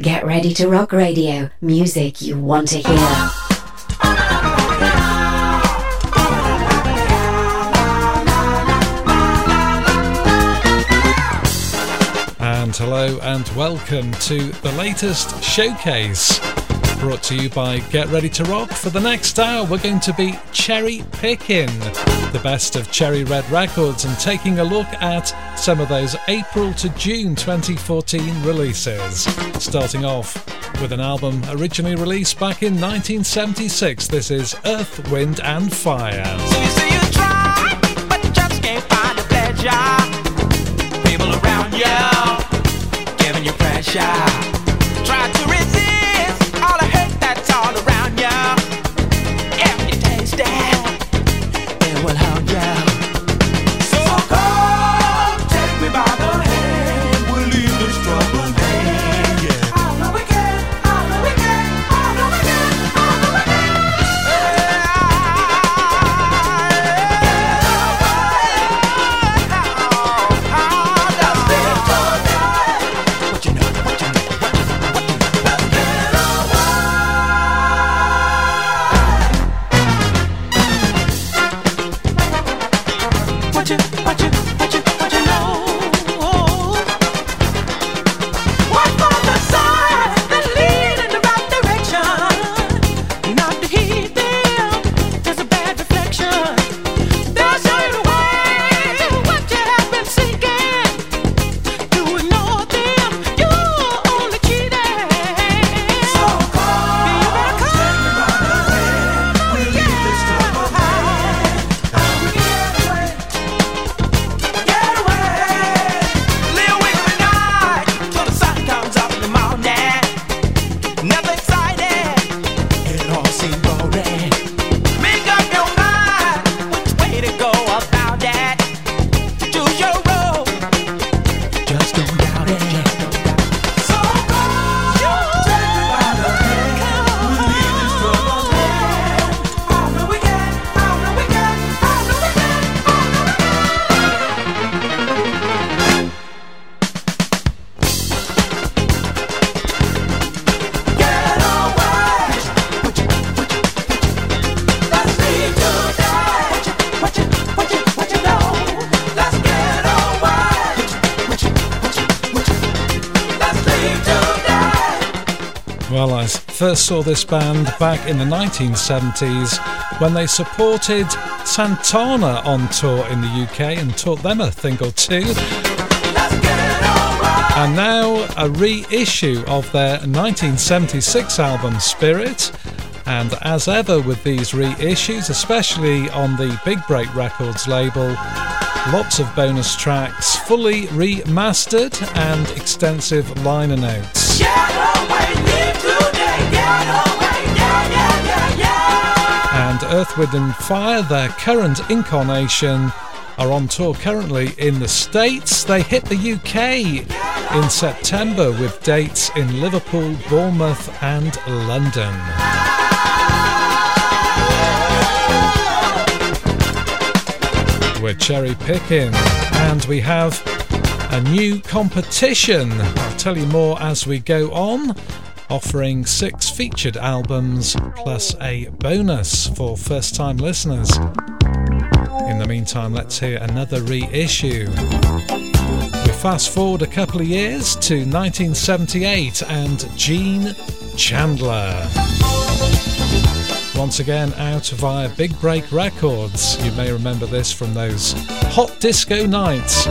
Get ready to rock radio. Music you want to hear. And hello and welcome to the latest showcase brought to you by Get Ready to Rock. For the next hour, we're going to be cherry picking the best of Cherry Red Records and taking a look at some of those April to June 2014 releases. Starting off with an album originally released back in 1976. This is Earth, Wind and Fire. So you say you try, but you just can't find a pleasure. People around you giving you pressure. Saw this band back in the 1970s when they supported Santana on tour in the UK and taught them a thing or two. And now a reissue of their 1976 album Spirit. And as ever with these reissues, especially on the Big Break Records label, lots of bonus tracks, fully remastered, and extensive liner notes. And Earth, Wind and Fire, their current incarnation, are on tour currently in the States. They hit the UK in September with dates in Liverpool, Bournemouth, and London. We're cherry picking, and we have a new competition. I'll tell you more as we go on offering six featured albums plus a bonus for first time listeners. In the meantime, let's hear another reissue. We fast forward a couple of years to 1978 and Gene Chandler. Once again out via Big Break Records. You may remember this from those hot disco nights.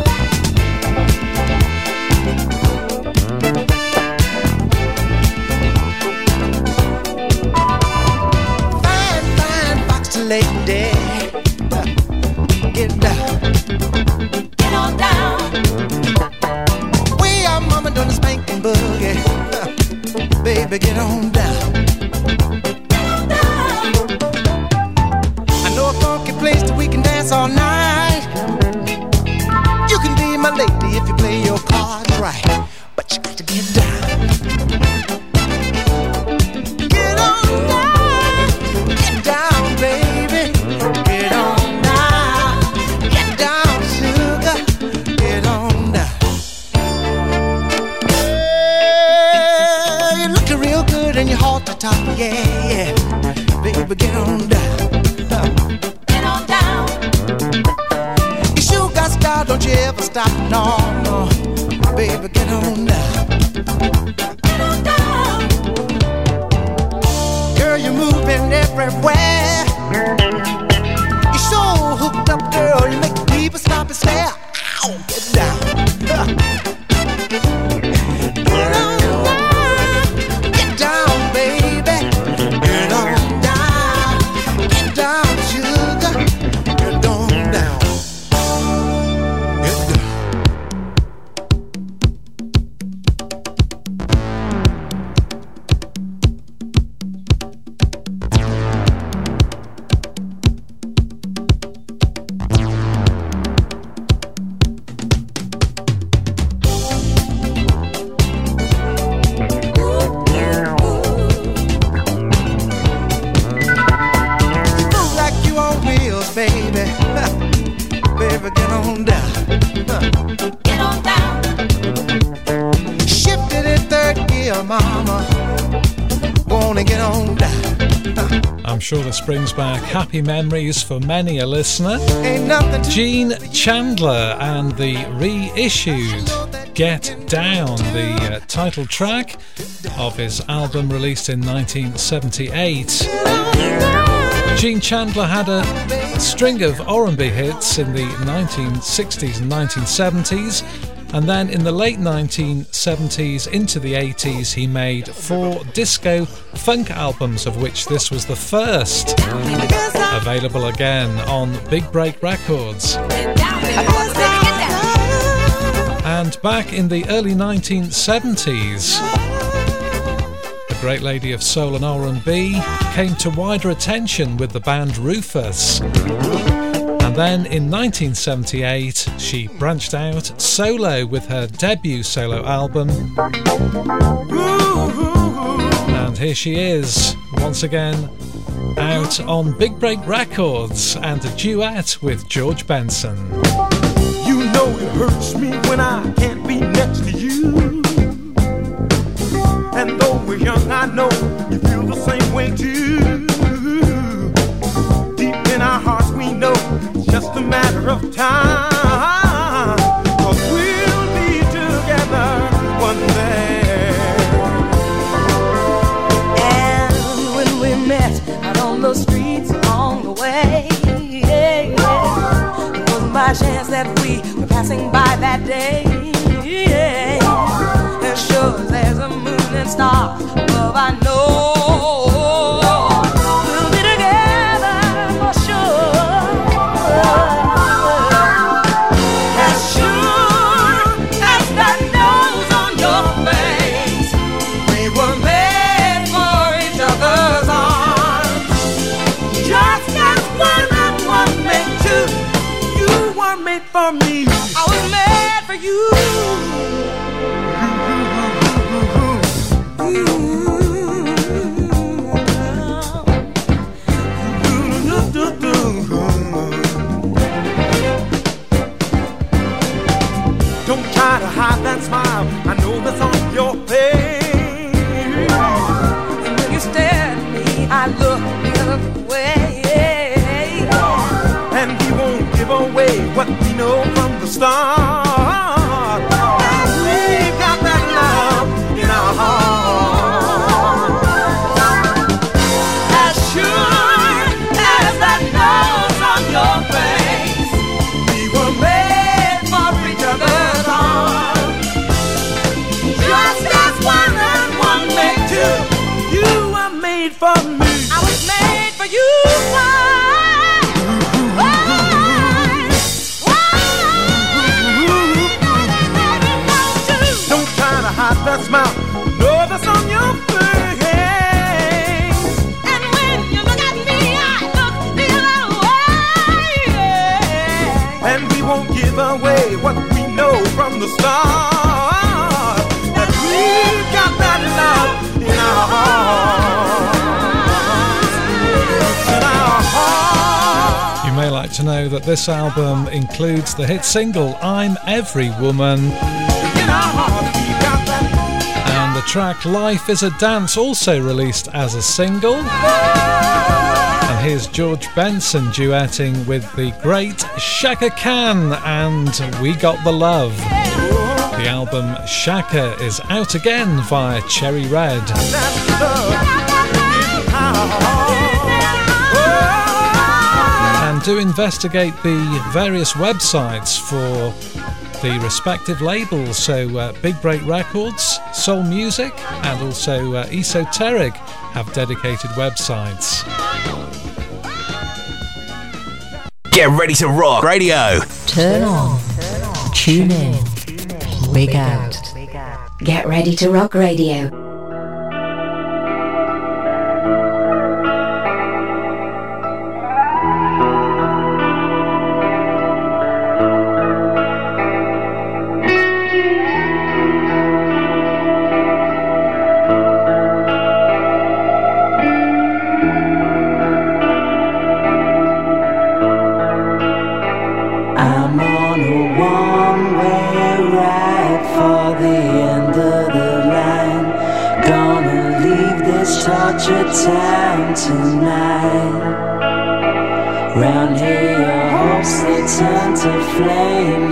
Brings back happy memories for many a listener. Gene Chandler and the reissued Get Down, the uh, title track of his album released in 1978. Gene Chandler had a string of R&B hits in the 1960s and 1970s and then in the late 1970s into the 80s, he made four disco funk albums, of which this was the first. Available again on Big Break Records. And back in the early 1970s, the great lady of soul and R&B came to wider attention with the band Rufus. Then in 1978, she branched out solo with her debut solo album. And here she is, once again, out on Big Break Records and a duet with George Benson. You know it hurts me when I can't be next to you. And though we're young, I know you feel the same way too. Of time. Cause we'll be together one day. And when we met out on the streets along the way, yeah, it was by chance that we were passing by that day. Yeah, and sure there's a moon and stars start. Know that this album includes the hit single I'm Every Woman And the track Life is a Dance, also released as a single. And here's George Benson duetting with the great Chaka Khan and We Got the Love. The album Chaka is out again via Cherry Red. And do investigate the various websites for the respective labels. So, uh, Big Break Records, Soul Music, and also uh, Esoteric have dedicated websites. Get ready to rock radio. Turn on. Tune in. Wig out. Get ready to rock radio.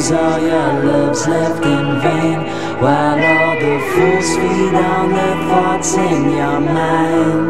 All your love's left in vain While all the fools feed on the thoughts in your mind.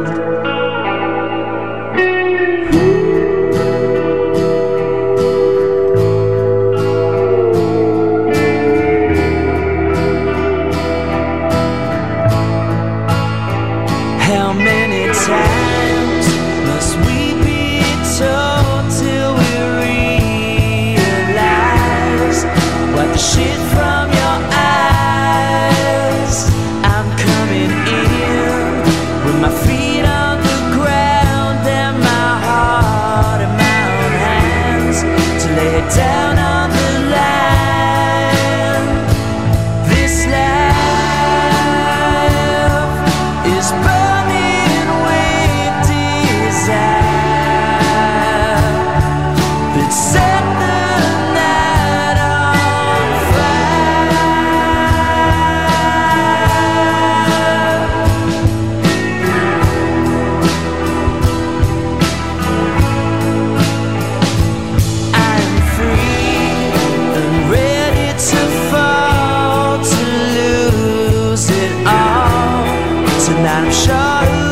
and I'm sure.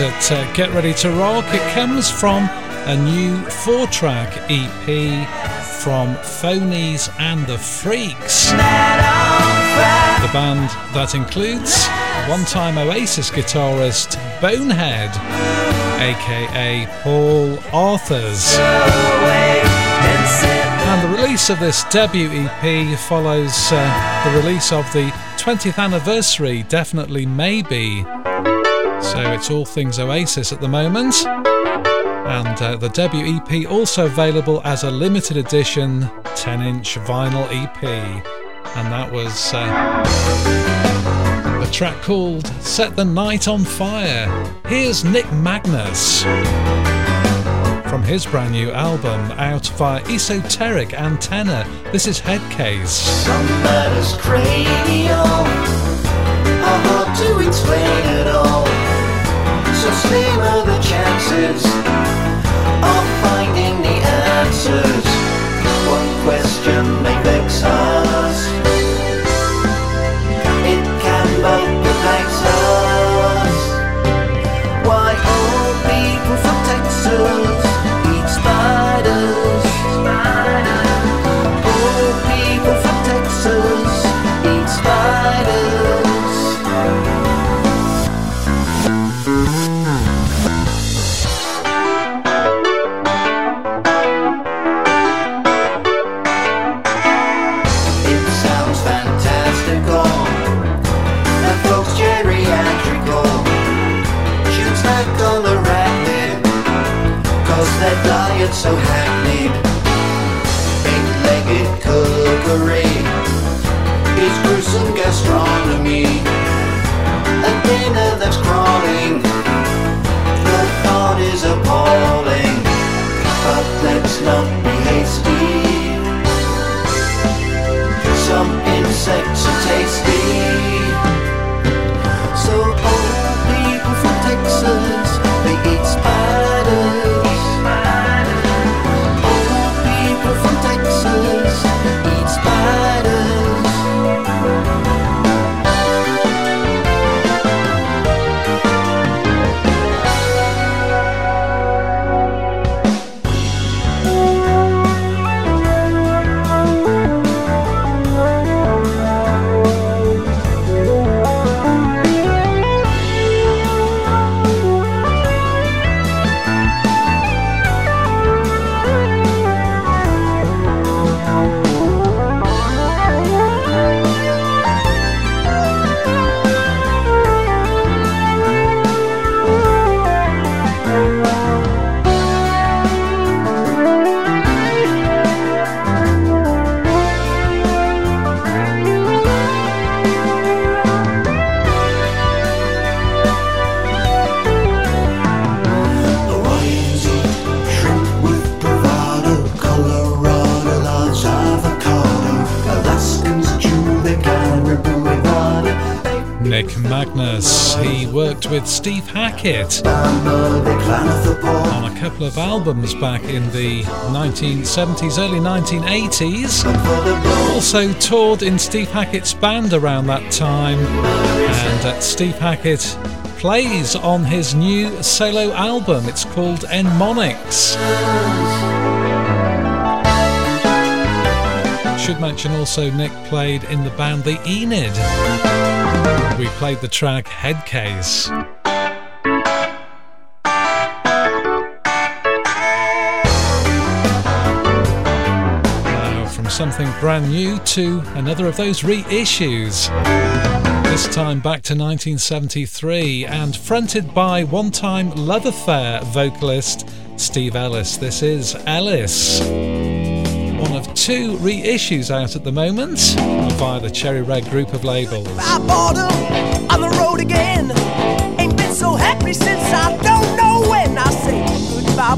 At uh, Get Ready to Rock. It comes from a new four track EP from Phonies and the Freaks. The band that includes one time Oasis guitarist Bonehead, aka Paul Arthurs. And the release release of this debut EP follows uh, the release of the 20th anniversary Definitely Maybe. So it's all things Oasis at the moment. And uh, the debut EP also available as a limited edition 10 inch vinyl EP. And that was uh, the track called Set the Night on Fire. Here's Nick Magnus from his brand new album out via Esoteric Antenna. This is Headcase. Somebody's cranial, how hard to explain it all. So slim are the chances of finding the answers. One question may vex us. Their diet's so hackneyed. Eight-legged cookery is gruesome gastronomy. A dinner that's crawling, the thought is appalling. But let's not be hasty. Some insects Magnus. He worked with Steve Hackett on a couple of albums back in the 1970s, early 1980s. For the blow. Also toured in Steve Hackett's band around that time, and uh, Steve Hackett plays on his new solo album. It's called N'monix. Should mention also Nick played in the band The Enid. We played the track Headcase. Now, from something brand new to another of those reissues. This time back to 1973 and fronted by one time Love Affair vocalist Steve Ellis. This is Ellis. One of two reissues out at the moment via the Cherry Red group of labels. I bought 'em on the road again. Ain't been so happy since I don't know when. I say goodbye,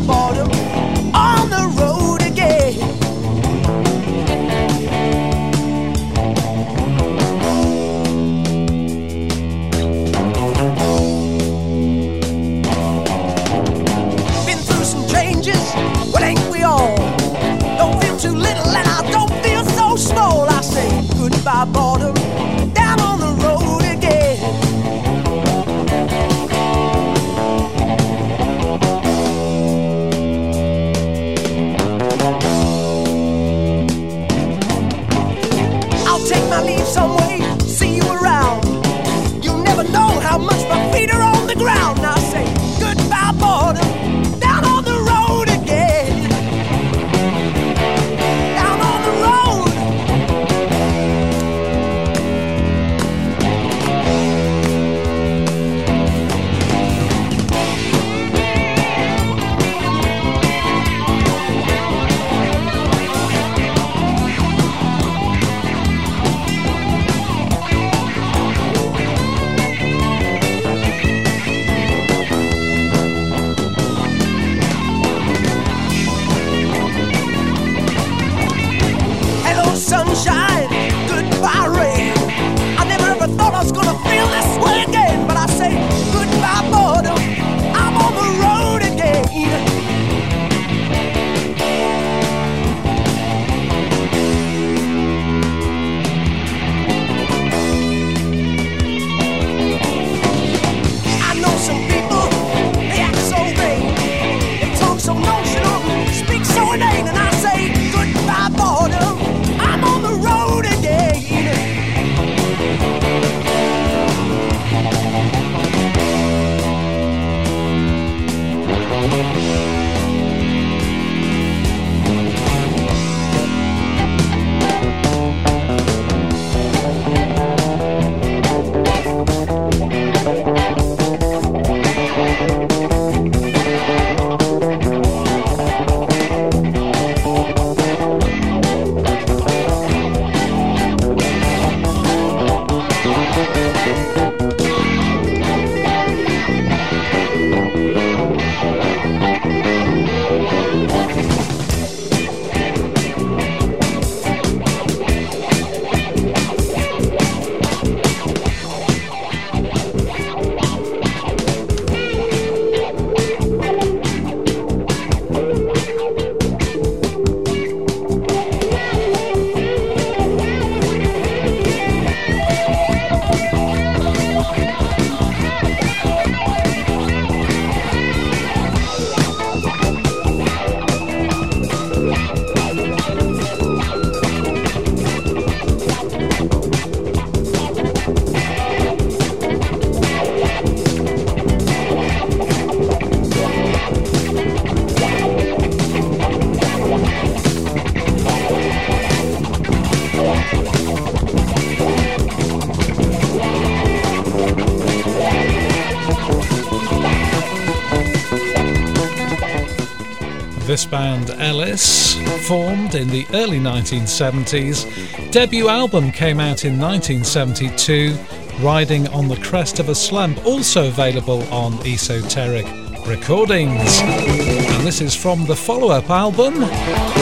band, Ellis, formed in the early 1970s. Debut album came out in 1972, Riding on the Crest of a Slump, also available on Esoteric Recordings. And this is from the follow up album,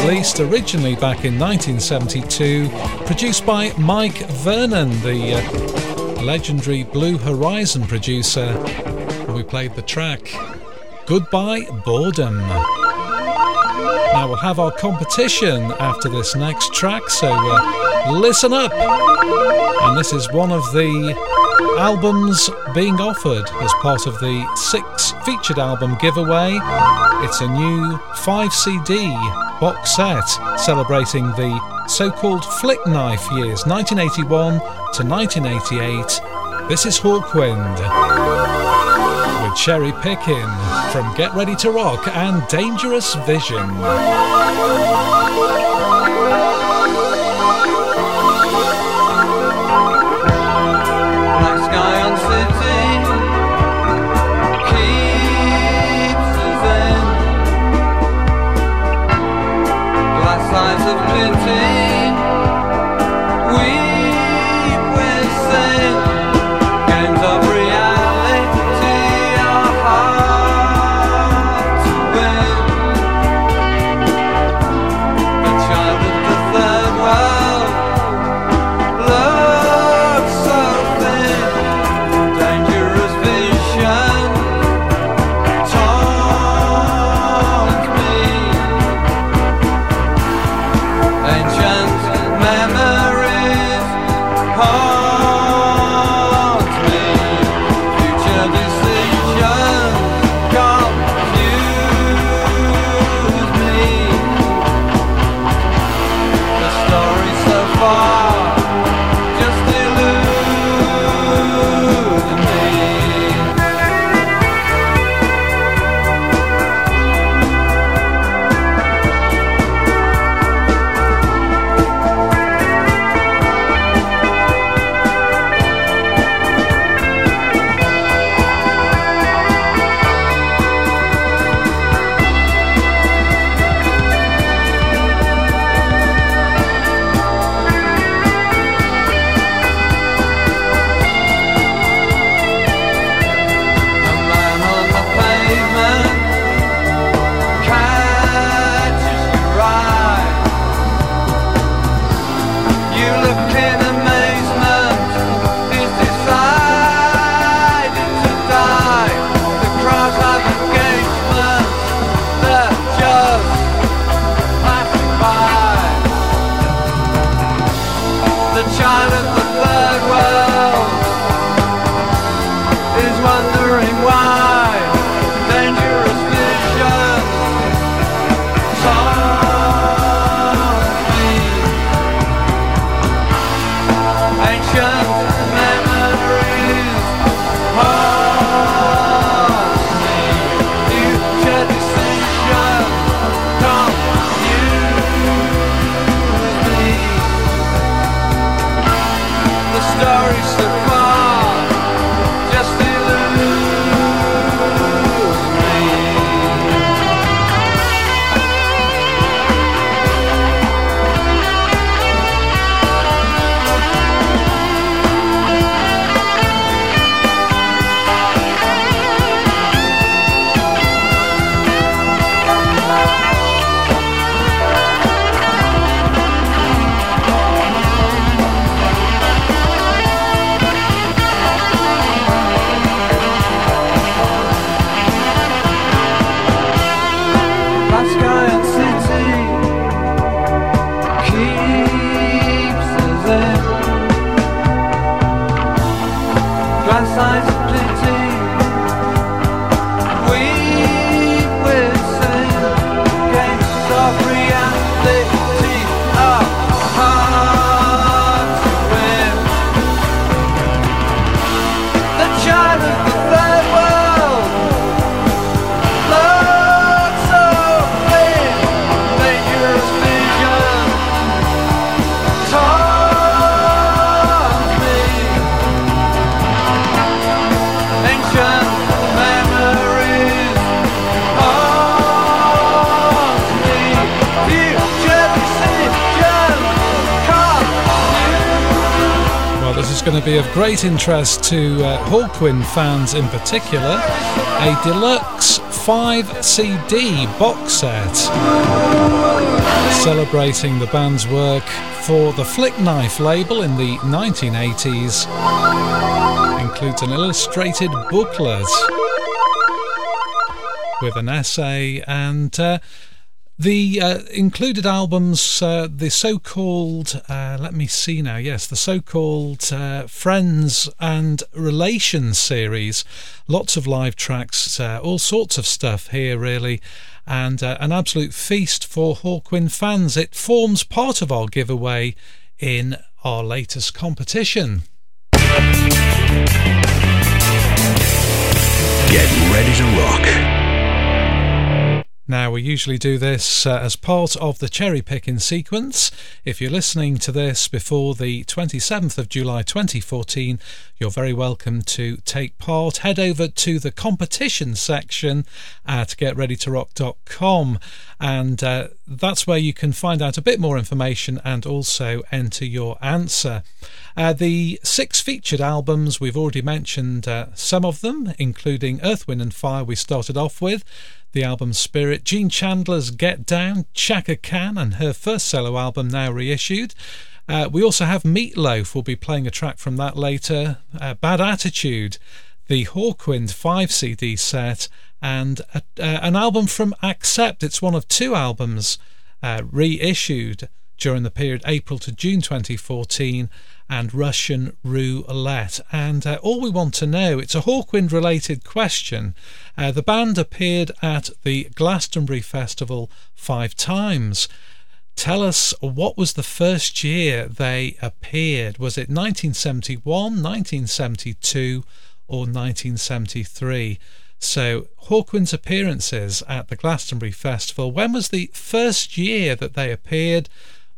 released originally back in 1972, produced by Mike Vernon, the uh, legendary Blue Horizon producer. We played the track Goodbye Boredom. We'll have our competition after this next track, so uh, listen up. And this is one of the albums being offered as part of the six featured album giveaway. It's a new 5 CD box set celebrating the so called Flick Knife years 1981 to 1988. This is Hawkwind Cherry Pickin from Get Ready to Rock and Dangerous Vision. To be of great interest to uh, Hawkwind fans in particular. A deluxe 5 CD box set celebrating the band's work for the Flick Knife label in the 1980s. Includes an illustrated booklet with an essay and uh, the uh, included albums, uh, the so called, uh, let me see now, yes, the so called uh, Friends and Relations series. Lots of live tracks, uh, all sorts of stuff here, really, and uh, an absolute feast for Hawkwind fans. It forms part of our giveaway in our latest competition. Get ready to rock. Now, we usually do this uh, as part of the cherry picking sequence. If you're listening to this before the 27th of July 2014, you're very welcome to take part. Head over to the competition section at getreadytorock.com, and uh, that's where you can find out a bit more information and also enter your answer. Uh, the six featured albums, we've already mentioned uh, some of them, including Earth, Wind and Fire, we started off with the album Spirit, Gene Chandler's Get Down, Chaka Khan, and her first solo album now reissued. Uh, we also have Meat Loaf, we'll be playing a track from that later. Uh, Bad Attitude, the Hawkwind 5 CD set, and a, uh, an album from Accept. It's one of two albums uh, reissued during the period April to June 2014 and Russian roulette. And uh, all we want to know, it's a Hawkwind related question. Uh, the band appeared at the Glastonbury Festival five times. Tell us what was the first year they appeared? Was it 1971, 1972, or 1973? So, Hawkwind's appearances at the Glastonbury Festival, when was the first year that they appeared?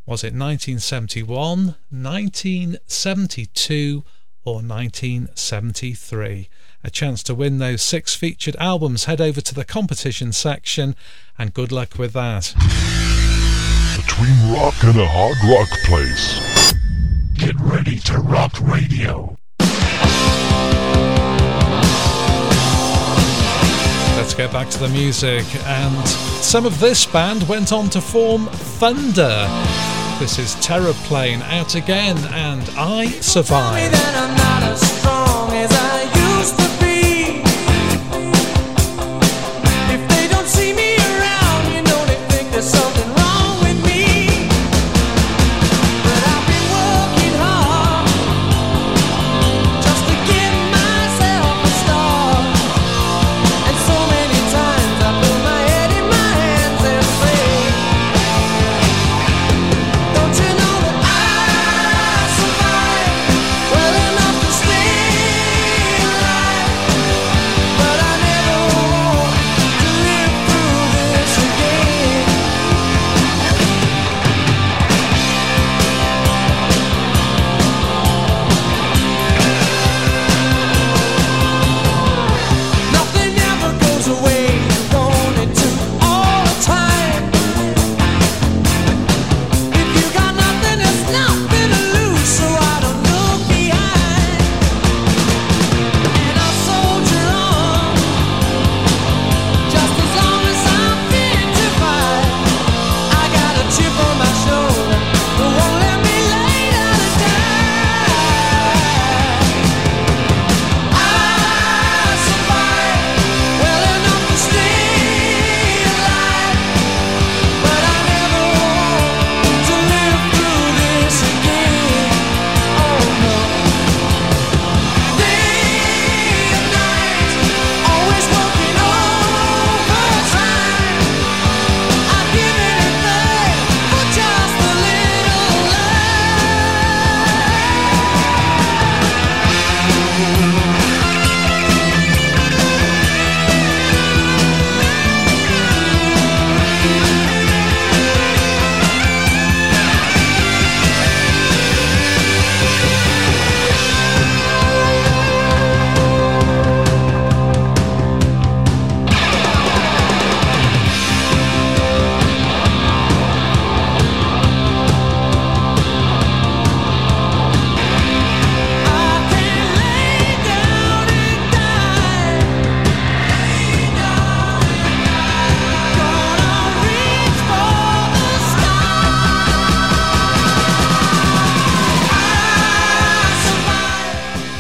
Was it 1971, 1972, or 1973? A chance to win those six featured albums. Head over to the competition section and good luck with that. Between rock and a hard rock place. Get ready to rock radio. Let's get back to the music. And some of this band went on to form Thunder. This is Terraplane out again, and I survive.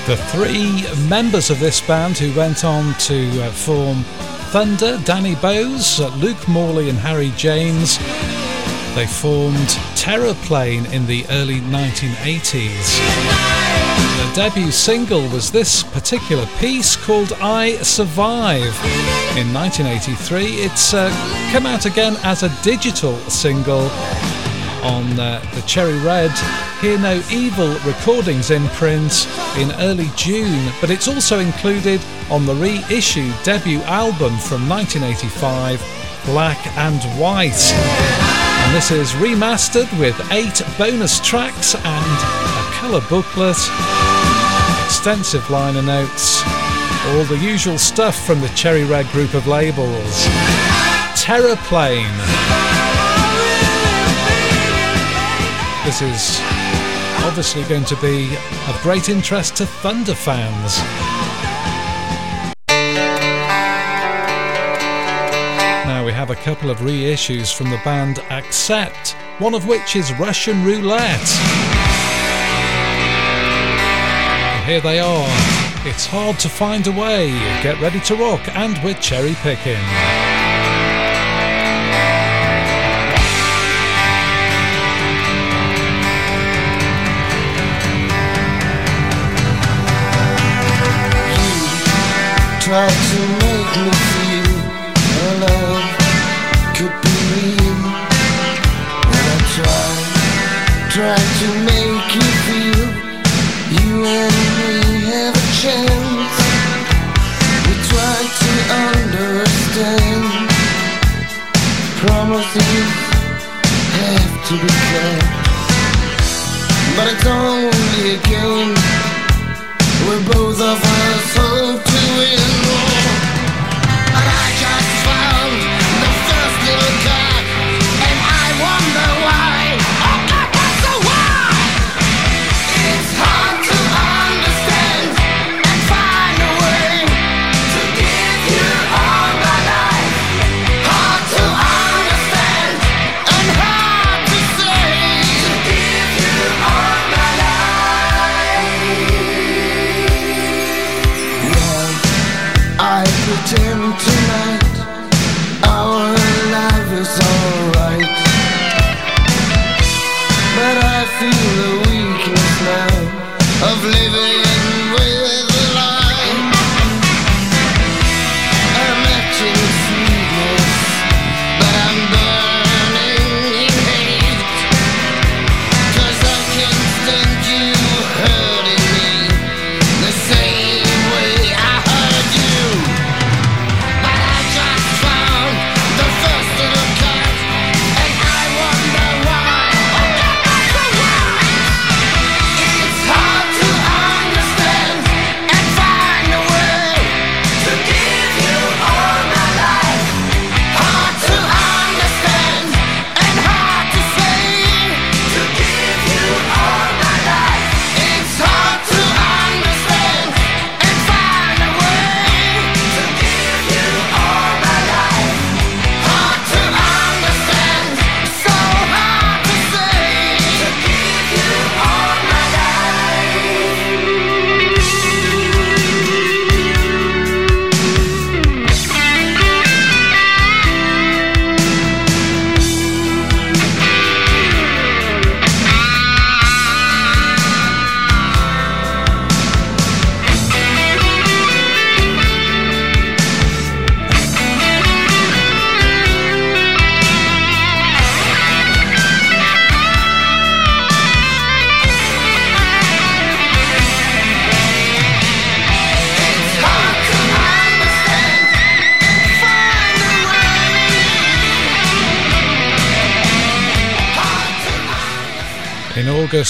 The three members of this band who went on to uh, form Thunder, Danny Bowes, Luke Morley, and Harry James. They formed Terraplane in the early 1980s. Their debut single was this particular piece called I Survive. In 1983, it's uh, come out again as a digital single on uh, the Cherry Red Hear No Evil recordings imprint in early June, but it's also included on the reissued debut album from 1985, Black and White. And this is remastered with eight bonus tracks and a colour booklet, extensive liner notes, all the usual stuff from the Cherry Red group of labels. Terraplane. This is obviously going to be of great interest to Thunder fans. Now we have a couple of reissues from the band Accept, one of which is Russian Roulette. Here they are. It's hard to find a way. Get ready to rock, and we're cherry picking. Tried to make me feel our love could be real. When I tried, tried to make you feel you and me have a chance. We tried to understand. Promises have to be kept, but it's only a game.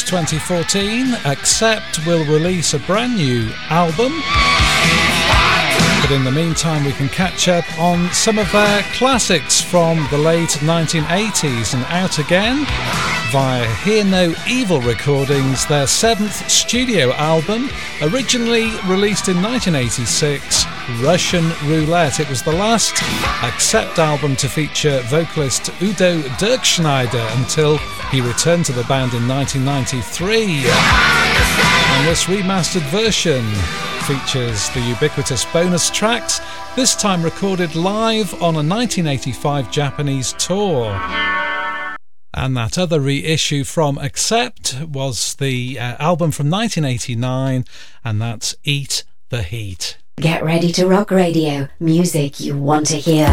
2014, Accept will release a brand new album. But in the meantime, we can catch up on some of their classics from the late 1980s and out again via Hear No Evil Recordings, their seventh studio album, originally released in 1986, Russian Roulette. It was the last Accept album to feature vocalist Udo Dirkschneider until he returned to the band in 1993. And this remastered version features the ubiquitous bonus tracks, this time recorded live on a 1985 Japanese tour. And that other reissue from Accept was the uh, album from 1989, and that's Eat the Heat. Get ready to rock radio. Music you want to hear.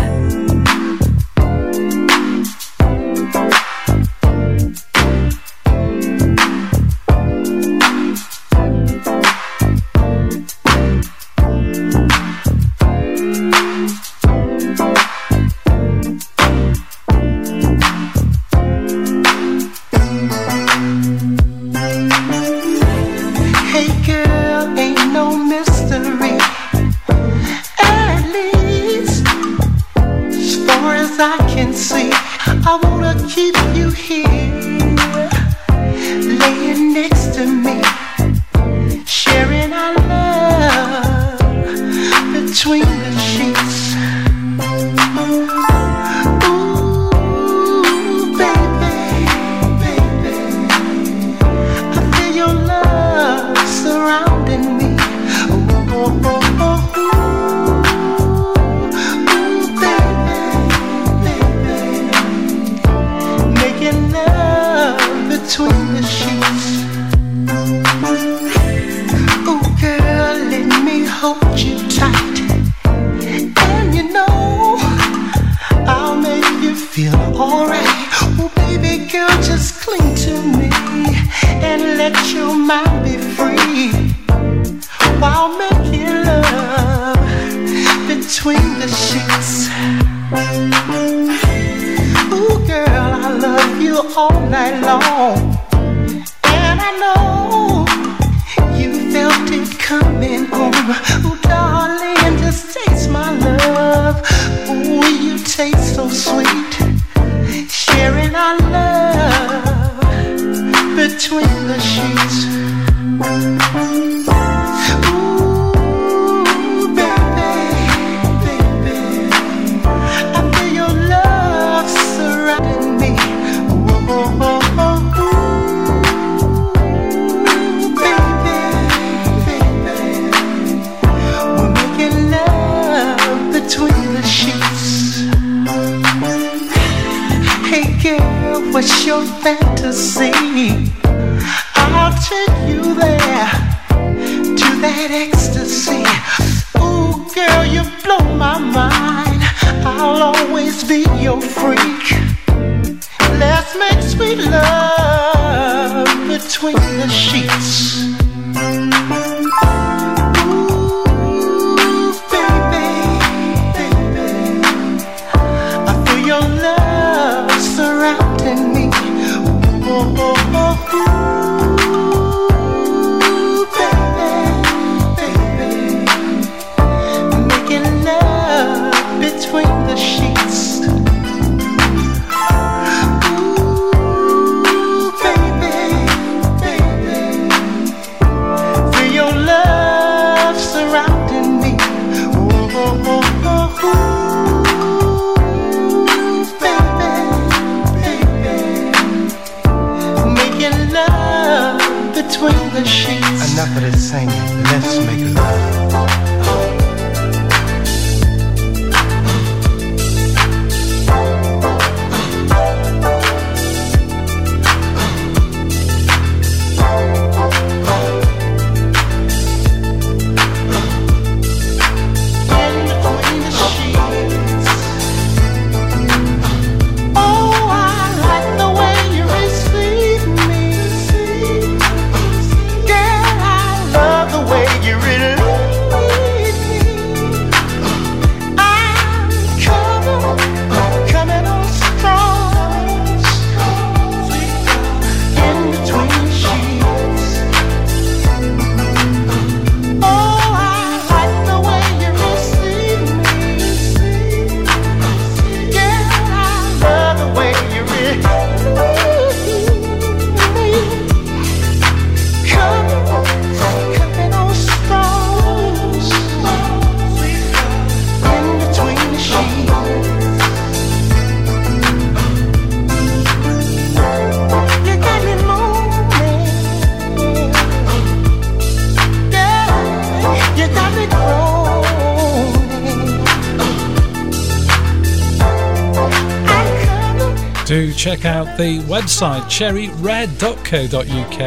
The website cherryred.co.uk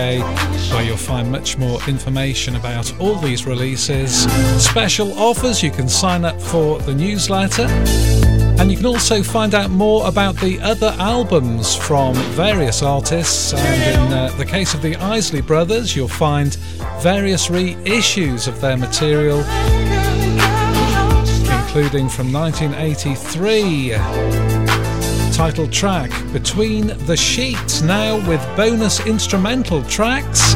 where you'll find much more information about all these releases, special offers. You can sign up for the newsletter. And you can also find out more about the other albums from various artists. And in uh, the case of the Isley Brothers, you'll find various reissues of their material, including from 1983 title track, Between the Sheets, now with bonus instrumental tracks.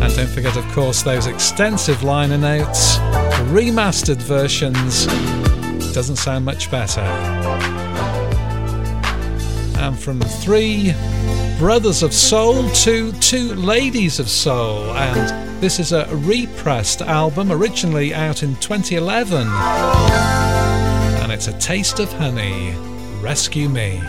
And don't forget, of course, those extensive liner notes, remastered versions. Doesn't sound much better. And from three brothers of soul to two ladies of soul, and this is a repressed album originally out in 2011 it's a taste of honey. Rescue me.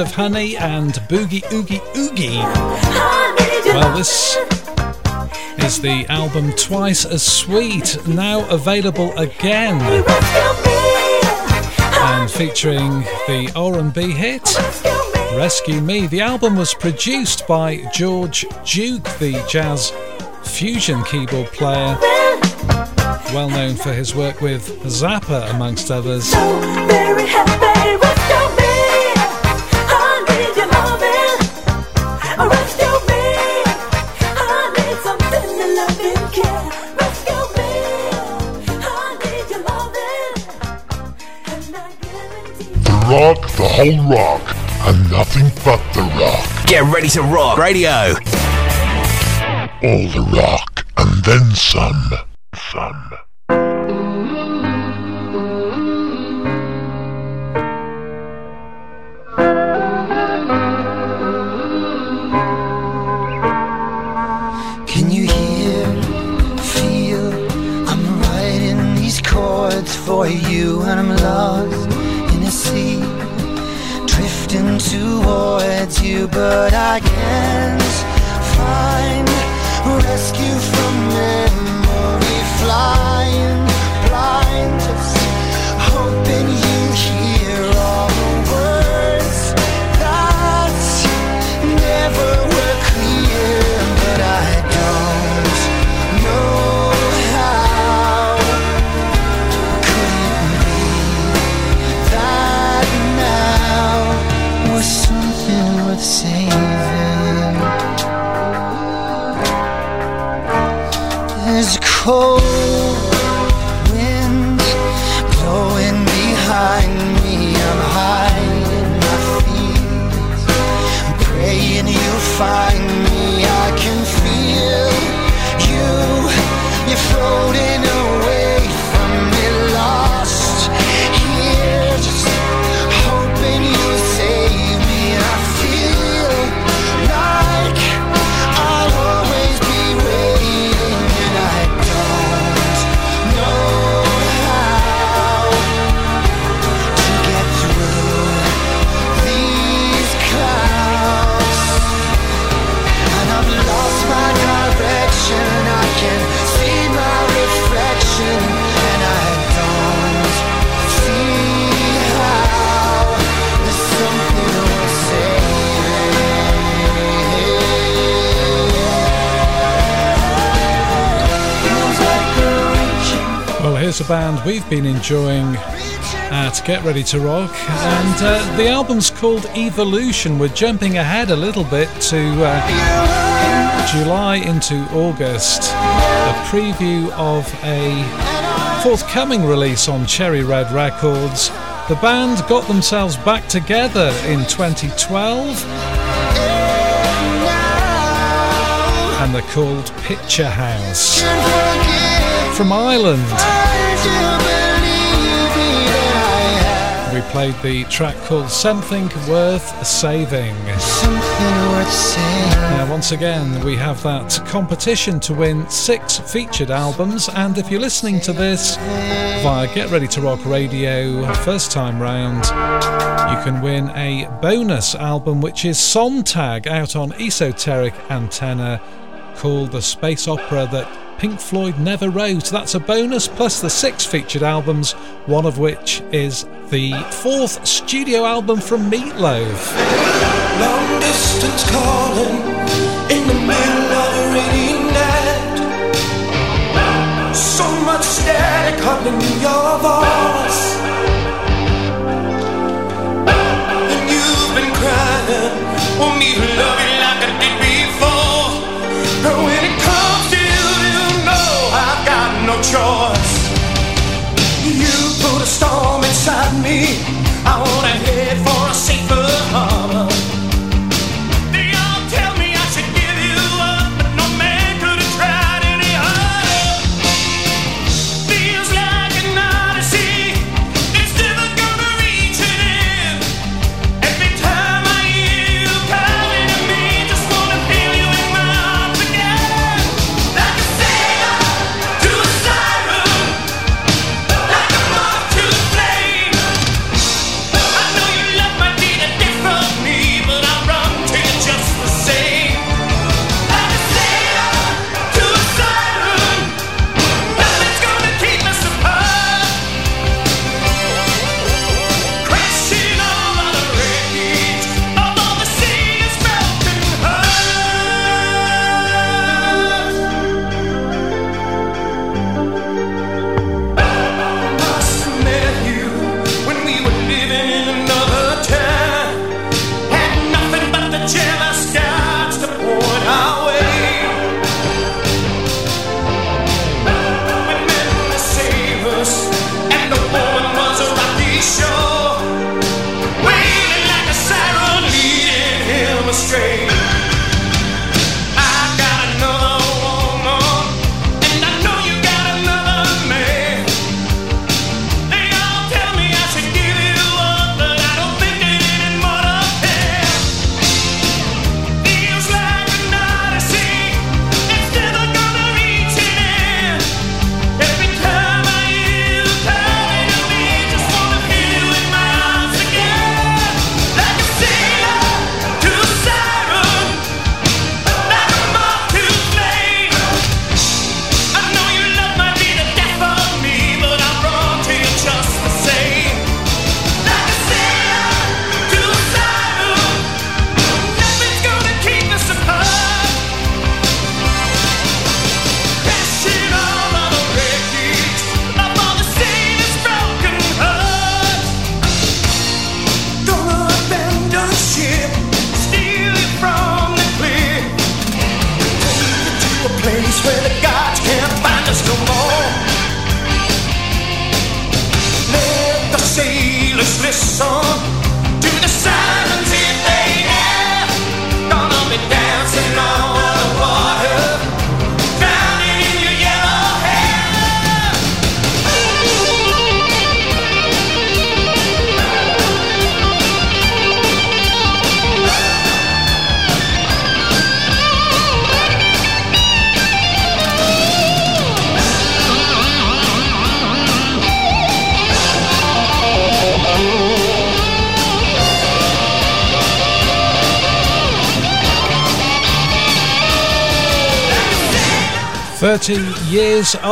Of Honey and Boogie Oogie Oogie. Well, this is the album Twice as Sweet, now available again. And featuring the R&B hit Rescue Me. The album was produced by George Duke, the jazz fusion keyboard player, well known for his work with Zappa amongst others. Whole rock, and nothing but the rock. Get ready to rock radio. All the rock, and then some. Some. Can you hear, feel? I'm writing these chords for you, and I'm lost towards you, but I can't find rescue from memory, flying There's here's a band we've been enjoying at Get Ready to Rock, and uh, the album's called Evolution. We're jumping ahead a little bit to uh, July into August, a preview of a forthcoming release on Cherry Red Records. The band got themselves back together in 2012. And they're called Picturehouse. From Ireland. We played the track called Something Worth Saving. Something worth saying. Now, once again, we have that competition to win six featured albums, and if you're listening to this via Get Ready to Rock Radio first time round, you can win a bonus album which is Sontag out on Esoteric Antenna called The Space Opera That Pink Floyd Never Wrote. That's a bonus plus the six featured albums, one of which is the fourth studio album from Meat Loaf. Long distance calling in the middle of a rainy night. So much static hugging your voice. And you've been crying, to love choice. You put a storm inside me. I wanna head for a safer harbor.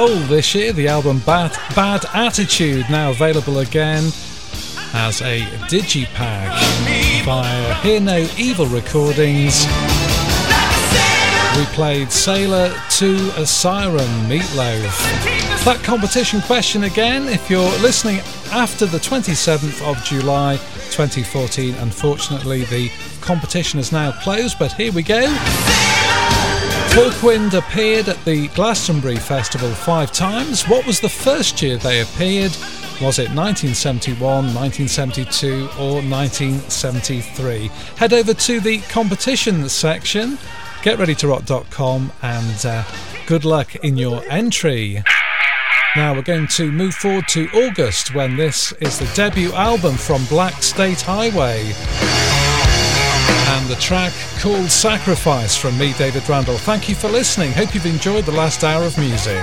Old this year, the album Bad, Bad Attitude, now available again as a digipack via Hear No Evil Recordings. We played Sailor to a Siren, Meat Loaf. That competition question again, if you're listening after the 27th of July 2014, unfortunately the competition is now closed, but here we go. Hawkwind appeared at the Glastonbury Festival five times. What was the first year they appeared? Was it 1971, 1972, or 1973? Head over to the competition section, getreadytorock.com, and uh, good luck in your entry. Now we're going to move forward to August when this is the debut album from Black State Highway and the track called Sacrifice from me, David Randall. Thank you for listening. Hope you've enjoyed the last hour of music.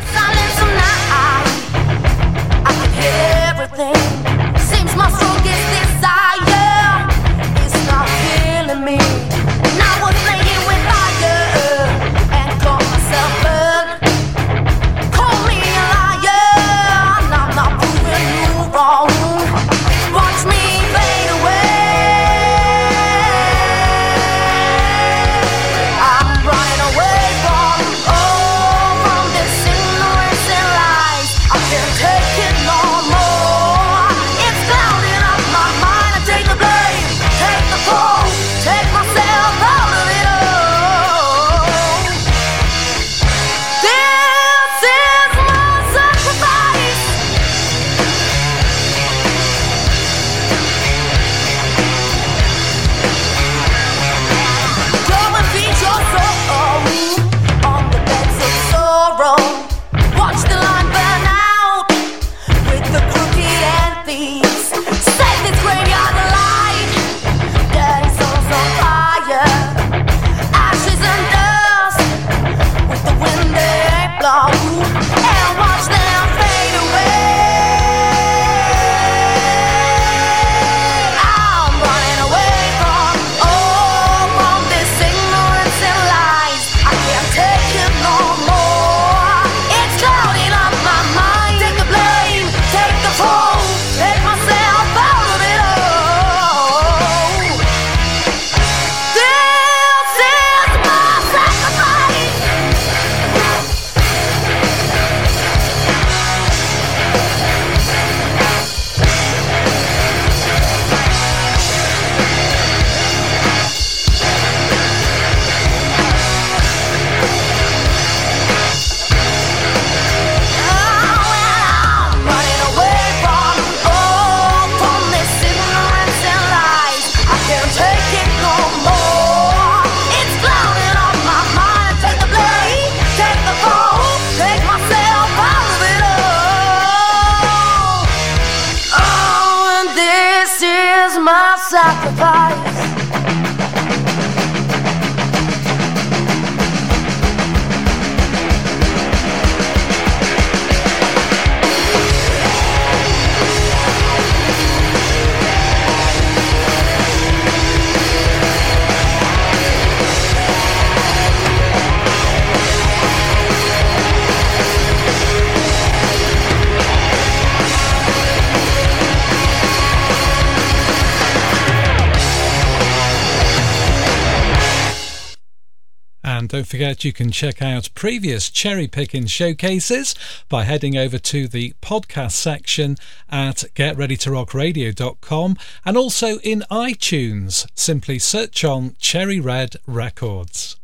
Don't forget you can check out previous cherry picking showcases by heading over to the podcast section at getreadytorockradio.com and also in iTunes. Simply search on Cherry Red Records.